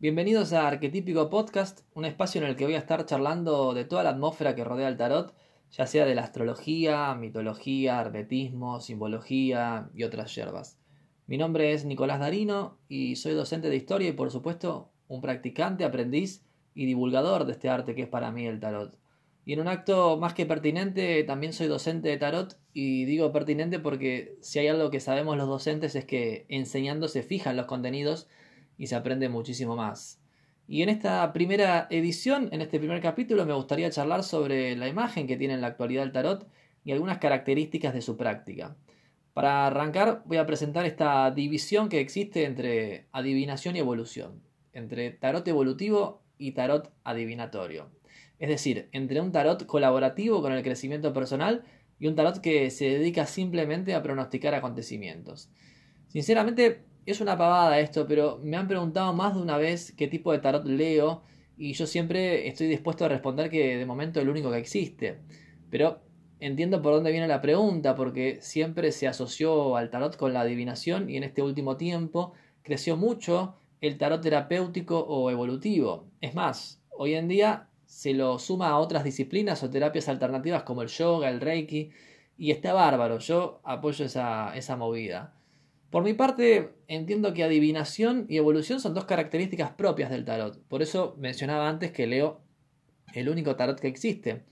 Bienvenidos a Arquetípico Podcast, un espacio en el que voy a estar charlando de toda la atmósfera que rodea el tarot, ya sea de la astrología, mitología, hermetismo, simbología y otras yerbas. Mi nombre es Nicolás Darino y soy docente de historia y por supuesto un practicante, aprendiz y divulgador de este arte que es para mí el tarot. Y en un acto más que pertinente, también soy docente de tarot y digo pertinente porque si hay algo que sabemos los docentes es que enseñando se fijan los contenidos y se aprende muchísimo más. Y en esta primera edición, en este primer capítulo, me gustaría charlar sobre la imagen que tiene en la actualidad el tarot y algunas características de su práctica. Para arrancar, voy a presentar esta división que existe entre adivinación y evolución, entre tarot evolutivo y tarot adivinatorio. Es decir, entre un tarot colaborativo con el crecimiento personal y un tarot que se dedica simplemente a pronosticar acontecimientos. Sinceramente, es una pavada esto, pero me han preguntado más de una vez qué tipo de tarot leo y yo siempre estoy dispuesto a responder que de momento es el único que existe. Pero entiendo por dónde viene la pregunta, porque siempre se asoció al tarot con la adivinación y en este último tiempo creció mucho el tarot terapéutico o evolutivo. Es más, hoy en día se lo suma a otras disciplinas o terapias alternativas como el yoga, el reiki, y está bárbaro, yo apoyo esa, esa movida. Por mi parte, entiendo que adivinación y evolución son dos características propias del tarot. Por eso mencionaba antes que leo el único tarot que existe.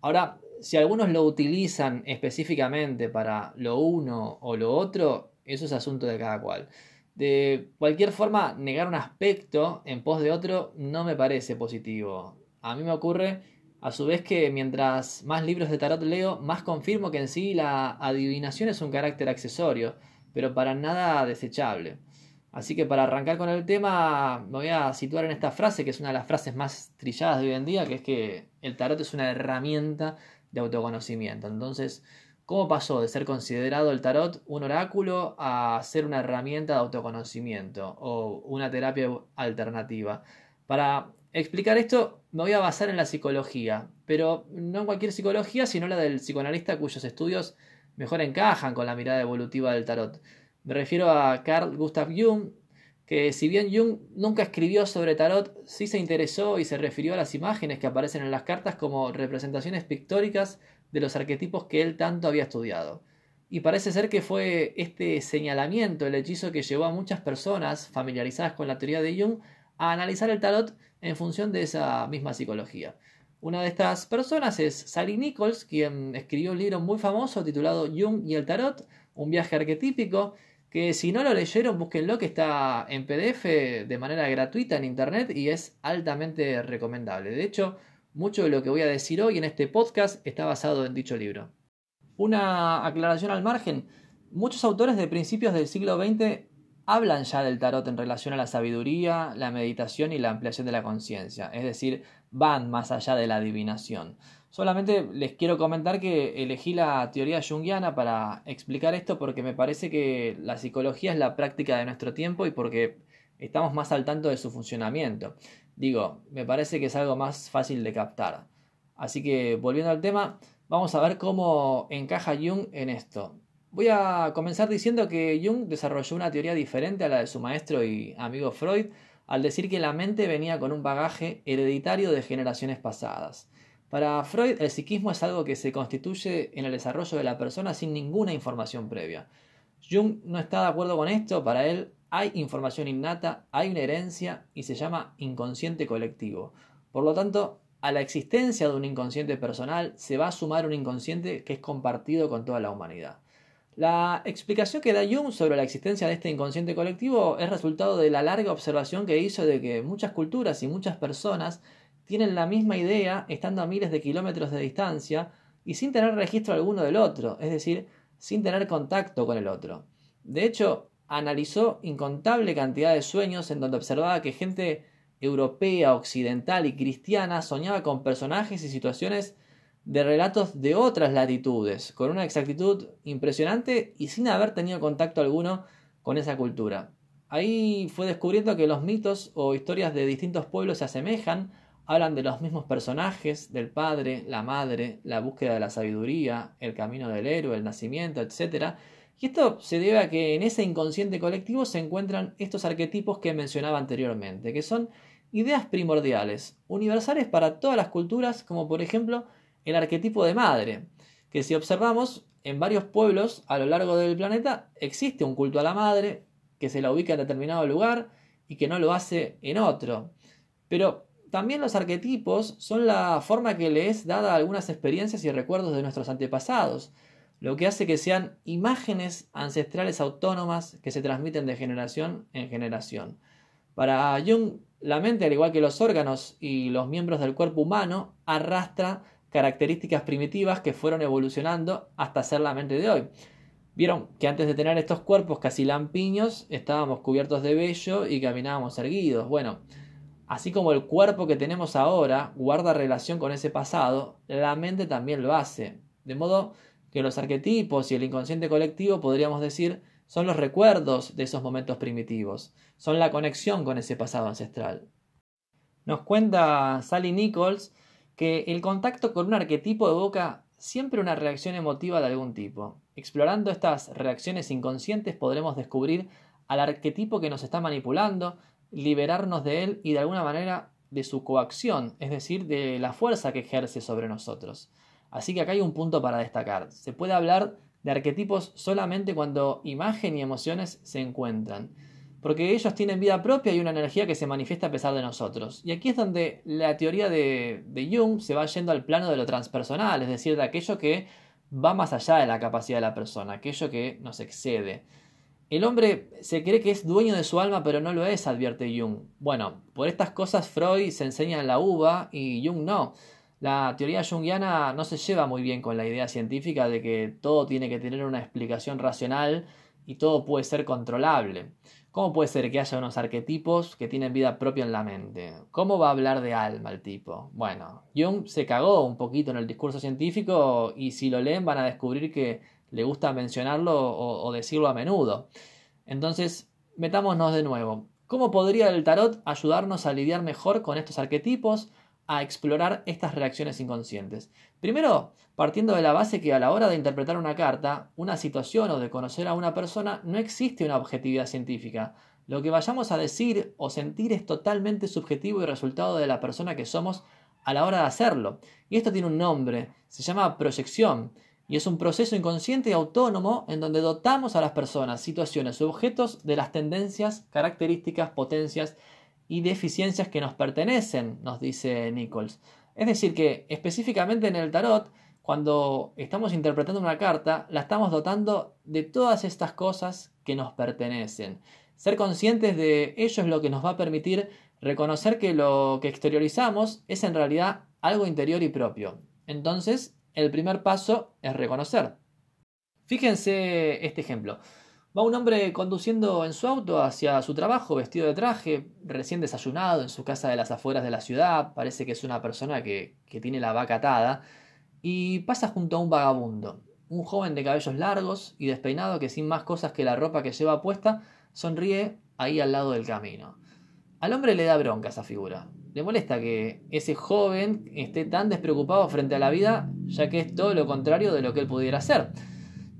Ahora, si algunos lo utilizan específicamente para lo uno o lo otro, eso es asunto de cada cual. De cualquier forma, negar un aspecto en pos de otro no me parece positivo. A mí me ocurre a su vez que mientras más libros de tarot leo, más confirmo que en sí la adivinación es un carácter accesorio pero para nada desechable. Así que para arrancar con el tema, me voy a situar en esta frase, que es una de las frases más trilladas de hoy en día, que es que el tarot es una herramienta de autoconocimiento. Entonces, ¿cómo pasó de ser considerado el tarot un oráculo a ser una herramienta de autoconocimiento o una terapia alternativa? Para explicar esto, me voy a basar en la psicología, pero no en cualquier psicología, sino la del psicoanalista cuyos estudios mejor encajan con la mirada evolutiva del tarot. Me refiero a Carl Gustav Jung, que si bien Jung nunca escribió sobre tarot, sí se interesó y se refirió a las imágenes que aparecen en las cartas como representaciones pictóricas de los arquetipos que él tanto había estudiado. Y parece ser que fue este señalamiento el hechizo que llevó a muchas personas familiarizadas con la teoría de Jung a analizar el tarot en función de esa misma psicología. Una de estas personas es Sally Nichols, quien escribió un libro muy famoso titulado Jung y el Tarot, un viaje arquetípico, que si no lo leyeron, búsquenlo, que está en PDF de manera gratuita en Internet y es altamente recomendable. De hecho, mucho de lo que voy a decir hoy en este podcast está basado en dicho libro. Una aclaración al margen, muchos autores de principios del siglo XX hablan ya del tarot en relación a la sabiduría, la meditación y la ampliación de la conciencia, es decir, van más allá de la adivinación. Solamente les quiero comentar que elegí la teoría junguiana para explicar esto porque me parece que la psicología es la práctica de nuestro tiempo y porque estamos más al tanto de su funcionamiento. Digo, me parece que es algo más fácil de captar. Así que volviendo al tema, vamos a ver cómo encaja Jung en esto. Voy a comenzar diciendo que Jung desarrolló una teoría diferente a la de su maestro y amigo Freud al decir que la mente venía con un bagaje hereditario de generaciones pasadas. Para Freud, el psiquismo es algo que se constituye en el desarrollo de la persona sin ninguna información previa. Jung no está de acuerdo con esto, para él hay información innata, hay una herencia y se llama inconsciente colectivo. Por lo tanto, a la existencia de un inconsciente personal se va a sumar un inconsciente que es compartido con toda la humanidad. La explicación que da Jung sobre la existencia de este inconsciente colectivo es resultado de la larga observación que hizo de que muchas culturas y muchas personas tienen la misma idea estando a miles de kilómetros de distancia y sin tener registro alguno del otro, es decir, sin tener contacto con el otro. De hecho, analizó incontable cantidad de sueños en donde observaba que gente europea, occidental y cristiana soñaba con personajes y situaciones de relatos de otras latitudes, con una exactitud impresionante y sin haber tenido contacto alguno con esa cultura. Ahí fue descubriendo que los mitos o historias de distintos pueblos se asemejan, hablan de los mismos personajes, del padre, la madre, la búsqueda de la sabiduría, el camino del héroe, el nacimiento, etc. Y esto se debe a que en ese inconsciente colectivo se encuentran estos arquetipos que mencionaba anteriormente, que son ideas primordiales, universales para todas las culturas, como por ejemplo el arquetipo de madre, que si observamos en varios pueblos a lo largo del planeta existe un culto a la madre que se la ubica en determinado lugar y que no lo hace en otro. Pero también los arquetipos son la forma que le es dada a algunas experiencias y recuerdos de nuestros antepasados, lo que hace que sean imágenes ancestrales autónomas que se transmiten de generación en generación. Para Jung, la mente, al igual que los órganos y los miembros del cuerpo humano, arrastra características primitivas que fueron evolucionando hasta ser la mente de hoy. Vieron que antes de tener estos cuerpos casi lampiños, estábamos cubiertos de vello y caminábamos erguidos. Bueno, así como el cuerpo que tenemos ahora guarda relación con ese pasado, la mente también lo hace. De modo que los arquetipos y el inconsciente colectivo, podríamos decir, son los recuerdos de esos momentos primitivos, son la conexión con ese pasado ancestral. Nos cuenta Sally Nichols que el contacto con un arquetipo evoca siempre una reacción emotiva de algún tipo. Explorando estas reacciones inconscientes podremos descubrir al arquetipo que nos está manipulando, liberarnos de él y de alguna manera de su coacción, es decir, de la fuerza que ejerce sobre nosotros. Así que acá hay un punto para destacar. Se puede hablar de arquetipos solamente cuando imagen y emociones se encuentran porque ellos tienen vida propia y una energía que se manifiesta a pesar de nosotros. Y aquí es donde la teoría de, Jung se va yendo al plano de lo transpersonal, es decir, de aquello que va más allá de la capacidad de la persona, aquello que nos excede. El hombre se cree que es dueño de su alma, pero no lo es, advierte Jung. Bueno, por estas cosas Freud se enseña en la uva y Jung no. La teoría jungiana no se lleva muy bien con la idea científica de que todo tiene que tener una explicación racional y todo puede ser controlable. ¿Cómo puede ser que haya unos arquetipos que tienen vida propia en la mente? ¿Cómo va a hablar de alma el tipo? Bueno, Jung se cagó un poquito en el discurso científico y si lo leen van a descubrir que le gusta mencionarlo o, decirlo a menudo. Entonces, metámonos de nuevo. ¿Cómo podría el tarot ayudarnos a lidiar mejor con estos arquetipos, a explorar estas reacciones inconscientes? Primero, partiendo de la base que a la hora de interpretar una carta, una situación o de conocer a una persona, no existe una objetividad científica. Lo que vayamos a decir o sentir es totalmente subjetivo y resultado de la persona que somos a la hora de hacerlo. Y esto tiene un nombre, se llama proyección, y es un proceso inconsciente y autónomo en donde dotamos a las personas, situaciones u objetos de las tendencias, características, potencias y deficiencias que nos pertenecen, nos dice Nichols. Es decir, que específicamente en el tarot, cuando estamos interpretando una carta, la estamos dotando de todas estas cosas que nos pertenecen. Ser conscientes de ello es lo que nos va a permitir reconocer que lo que exteriorizamos es en realidad algo interior y propio. Entonces, el primer paso es reconocer. Fíjense este ejemplo. Va un hombre conduciendo en su auto hacia su trabajo, vestido de traje, recién desayunado en su casa de las afueras de la ciudad, parece que es una persona que, que tiene la vaca atada, y pasa junto a un vagabundo, un joven de cabellos largos y despeinado que sin más cosas que la ropa que lleva puesta, sonríe ahí al lado del camino. Al hombre le da bronca esa figura. Le molesta que ese joven esté tan despreocupado frente a la vida, ya que es todo lo contrario de lo que él pudiera hacer.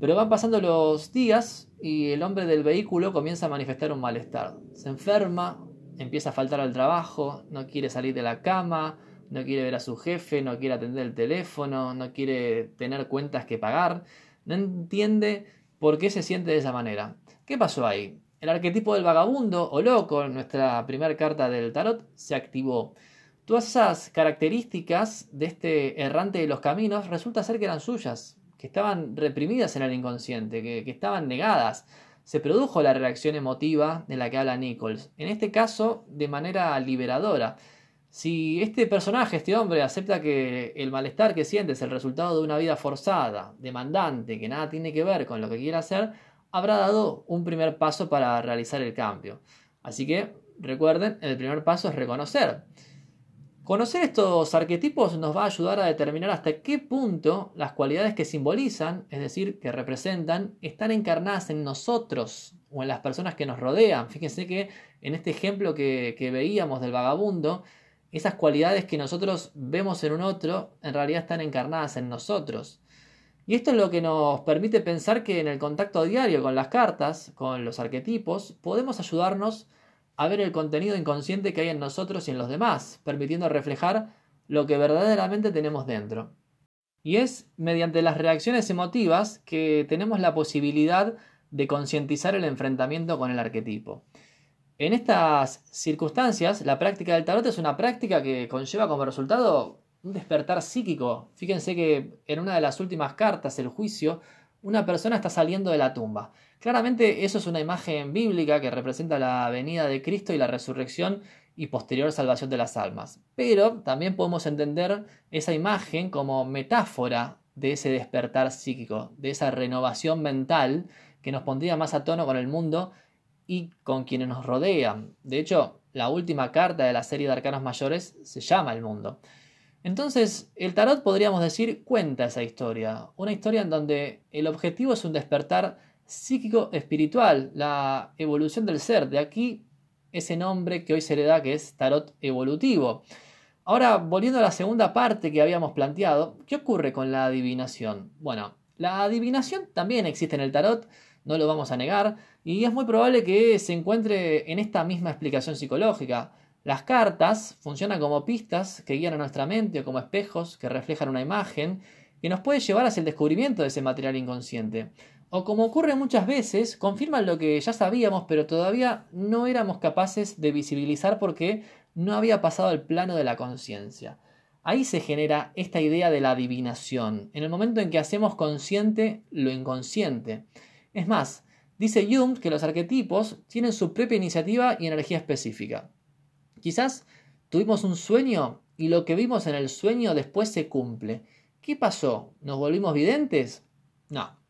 Pero van pasando los días y el hombre del vehículo comienza a manifestar un malestar. Se enferma, empieza a faltar al trabajo, no quiere salir de la cama, no quiere ver a su jefe, no quiere atender el teléfono, no quiere tener cuentas que pagar, no entiende por qué se siente de esa manera. ¿Qué pasó ahí? El arquetipo del vagabundo o loco, en nuestra primera carta del tarot, se activó. Todas esas características de este errante de los caminos resulta ser que eran suyas, que estaban reprimidas en el inconsciente, que, estaban negadas. Se produjo la reacción emotiva de la que habla Nichols, en este caso de manera liberadora. Si este personaje, este hombre, acepta que el malestar que siente es el resultado de una vida forzada, demandante, que nada tiene que ver con lo que quiere hacer, habrá dado un primer paso para realizar el cambio. Así que recuerden, el primer paso es reconocer. Conocer estos arquetipos nos va a ayudar a determinar hasta qué punto las cualidades que simbolizan, es decir, que representan, están encarnadas en nosotros o en las personas que nos rodean. Fíjense que en este ejemplo que, que veíamos del vagabundo, esas cualidades que nosotros vemos en un otro, en realidad están encarnadas en nosotros. Y esto es lo que nos permite pensar que en el contacto diario con las cartas, con los arquetipos, podemos ayudarnos a ver el contenido inconsciente que hay en nosotros y en los demás, permitiendo reflejar lo que verdaderamente tenemos dentro. Y es mediante las reacciones emotivas que tenemos la posibilidad de concientizar el enfrentamiento con el arquetipo. En estas circunstancias, la práctica del tarot es una práctica que conlleva como resultado un despertar psíquico. Fíjense que en una de las últimas cartas, el juicio, una persona está saliendo de la tumba. Claramente eso es una imagen bíblica que representa la venida de Cristo y la resurrección y posterior salvación de las almas. Pero también podemos entender esa imagen como metáfora de ese despertar psíquico, de esa renovación mental que nos pondría más a tono con el mundo y con quienes nos rodean. De hecho, la última carta de la serie de arcanos mayores se llama El mundo. Entonces, el tarot podríamos decir cuenta esa historia, una historia en donde el objetivo es un despertar psíquico espiritual, la evolución del ser, de aquí ese nombre que hoy se le da que es tarot evolutivo. Ahora, volviendo a la segunda parte que habíamos planteado, ¿qué ocurre con la adivinación? Bueno, la adivinación también existe en el tarot, no lo vamos a negar, y es muy probable que se encuentre en esta misma explicación psicológica. Las cartas funcionan como pistas que guían a nuestra mente o como espejos que reflejan una imagen que nos puede llevar hacia el descubrimiento de ese material inconsciente. O como ocurre muchas veces, confirman lo que ya sabíamos pero todavía no éramos capaces de visibilizar porque no había pasado al plano de la conciencia. Ahí se genera esta idea de la adivinación, en el momento en que hacemos consciente lo inconsciente. Es más, dice Jung que los arquetipos tienen su propia iniciativa y energía específica. Quizás tuvimos un sueño y lo que vimos en el sueño después se cumple. ¿Qué pasó? ¿Nos volvimos videntes? No.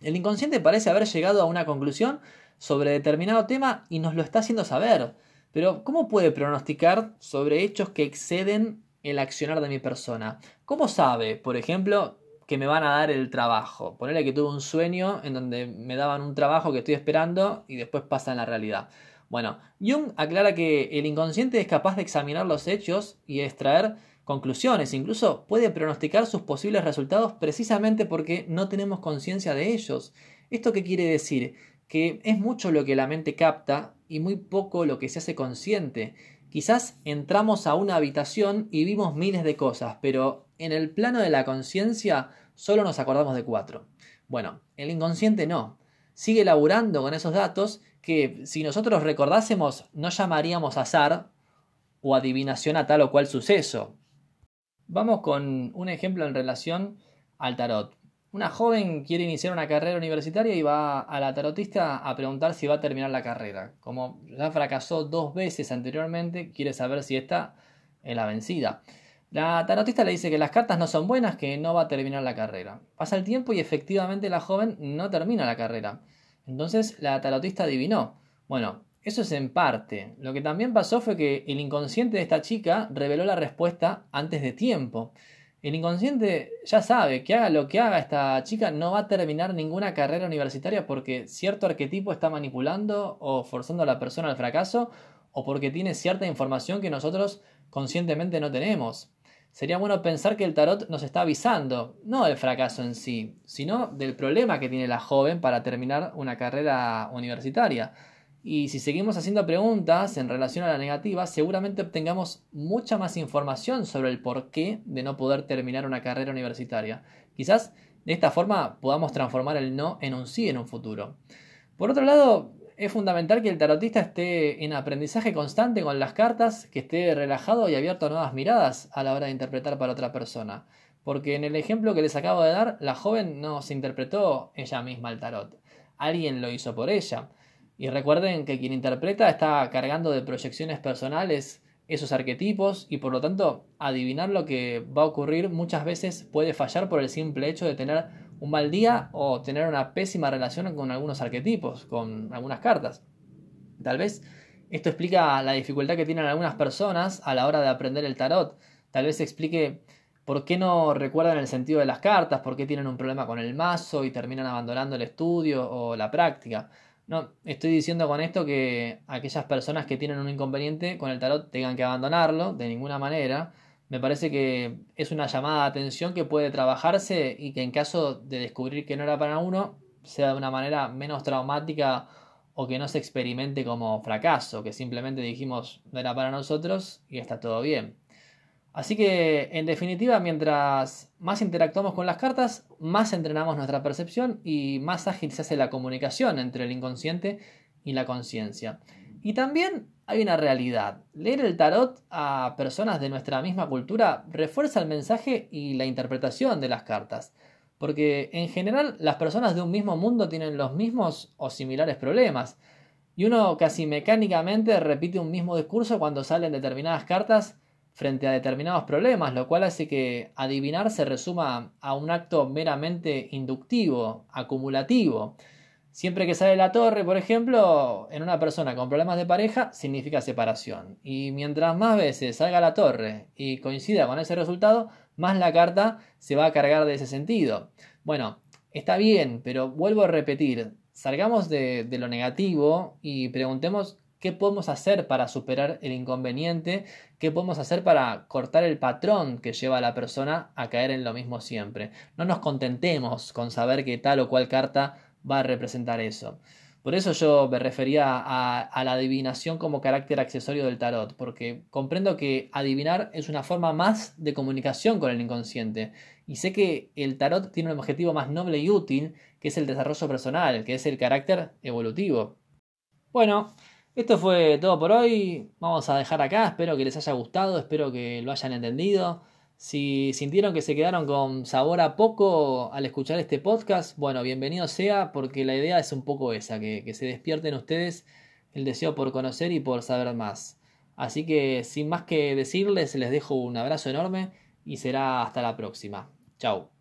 El inconsciente parece haber llegado a una conclusión sobre determinado tema y nos lo está haciendo saber. Pero ¿cómo puede pronosticar sobre hechos que exceden el accionar de mi persona? ¿Cómo sabe, por ejemplo, que me van a dar el trabajo? Ponerle que tuve un sueño en donde me daban un trabajo que estoy esperando y después pasa en la realidad. Bueno, Jung aclara que el inconsciente es capaz de examinar los hechos y extraer conclusiones, incluso puede pronosticar sus posibles resultados precisamente porque no tenemos conciencia de ellos. ¿Esto qué quiere decir? Que es mucho lo que la mente capta y muy poco lo que se hace consciente. Quizás entramos a una habitación y vimos miles de cosas, pero en el plano de la conciencia solo nos acordamos de cuatro. Bueno, el inconsciente no. Sigue laburando con esos datos que si nosotros recordásemos no llamaríamos azar o adivinación a tal o cual suceso. Vamos con un ejemplo en relación al tarot. Una joven quiere iniciar una carrera universitaria y va a la tarotista a preguntar si va a terminar la carrera. Como ya fracasó dos veces anteriormente, quiere saber si está en la vencida. La tarotista le dice que las cartas no son buenas, que no va a terminar la carrera. Pasa el tiempo y efectivamente la joven no termina la carrera. Entonces la tarotista adivinó. Bueno, eso es en parte. Lo que también pasó fue que el inconsciente de esta chica reveló la respuesta antes de tiempo. El inconsciente ya sabe que haga lo que haga esta chica no va a terminar ninguna carrera universitaria porque cierto arquetipo está manipulando o forzando a la persona al fracaso o porque tiene cierta información que nosotros conscientemente no tenemos. Sería bueno pensar que el tarot nos está avisando, no del fracaso en sí, sino del problema que tiene la joven para terminar una carrera universitaria. Y si seguimos haciendo preguntas en relación a la negativa, seguramente obtengamos mucha más información sobre el porqué de no poder terminar una carrera universitaria. Quizás de esta forma podamos transformar el no en un sí en un futuro. Por otro lado, es fundamental que el tarotista esté en aprendizaje constante con las cartas, que esté relajado y abierto a nuevas miradas a la hora de interpretar para otra persona. Porque en el ejemplo que les acabo de dar, la joven no se interpretó ella misma el tarot. Alguien lo hizo por ella. Y recuerden que quien interpreta está cargando de proyecciones personales esos arquetipos y por lo tanto adivinar lo que va a ocurrir muchas veces puede fallar por el simple hecho de tener un mal día o tener una pésima relación con algunos arquetipos, con algunas cartas. Tal vez esto explica la dificultad que tienen algunas personas a la hora de aprender el tarot. Tal vez explique por qué no recuerdan el sentido de las cartas, por qué tienen un problema con el mazo y terminan abandonando el estudio o la práctica. No, estoy diciendo con esto que aquellas personas que tienen un inconveniente con el tarot tengan que abandonarlo de ninguna manera, Me parece que es una llamada de atención que puede trabajarse y que en caso de descubrir que no era para uno, sea de una manera menos traumática o que no se experimente como fracaso, que simplemente dijimos no era para nosotros y está todo bien. Así que, en definitiva, mientras más interactuamos con las cartas, más entrenamos nuestra percepción y más ágil se hace la comunicación entre el inconsciente y la conciencia. Y también hay una realidad. Leer el tarot a personas de nuestra misma cultura refuerza el mensaje y la interpretación de las cartas. Porque en general las personas de un mismo mundo tienen los mismos o similares problemas. Y uno casi mecánicamente repite un mismo discurso cuando salen determinadas cartas frente a determinados problemas, lo cual hace que adivinar se resuma a un acto meramente inductivo, acumulativo. Siempre que sale la torre, por ejemplo, en una persona con problemas de pareja, significa separación. Y mientras más veces salga la torre y coincida con ese resultado, más la carta se va a cargar de ese sentido. Bueno, está bien, pero vuelvo a repetir, salgamos de, lo negativo y preguntemos qué podemos hacer para superar el inconveniente, qué podemos hacer para cortar el patrón que lleva a la persona a caer en lo mismo siempre. No nos contentemos con saber que tal o cual carta va a representar eso. Por eso yo me refería a, la adivinación como carácter accesorio del tarot, porque comprendo que adivinar es una forma más de comunicación con el inconsciente. Y sé que el tarot tiene un objetivo más noble y útil, que es el desarrollo personal, que es el carácter evolutivo. Bueno, esto fue todo por hoy. Vamos a dejar acá. Espero que les haya gustado, espero que lo hayan entendido. Si sintieron que se quedaron con sabor a poco al escuchar este podcast, bueno, bienvenido sea, porque la idea es un poco esa, que, que se despierten ustedes el deseo por conocer y por saber más. Así que sin más que decirles, les dejo un abrazo enorme y será hasta la próxima. Chao.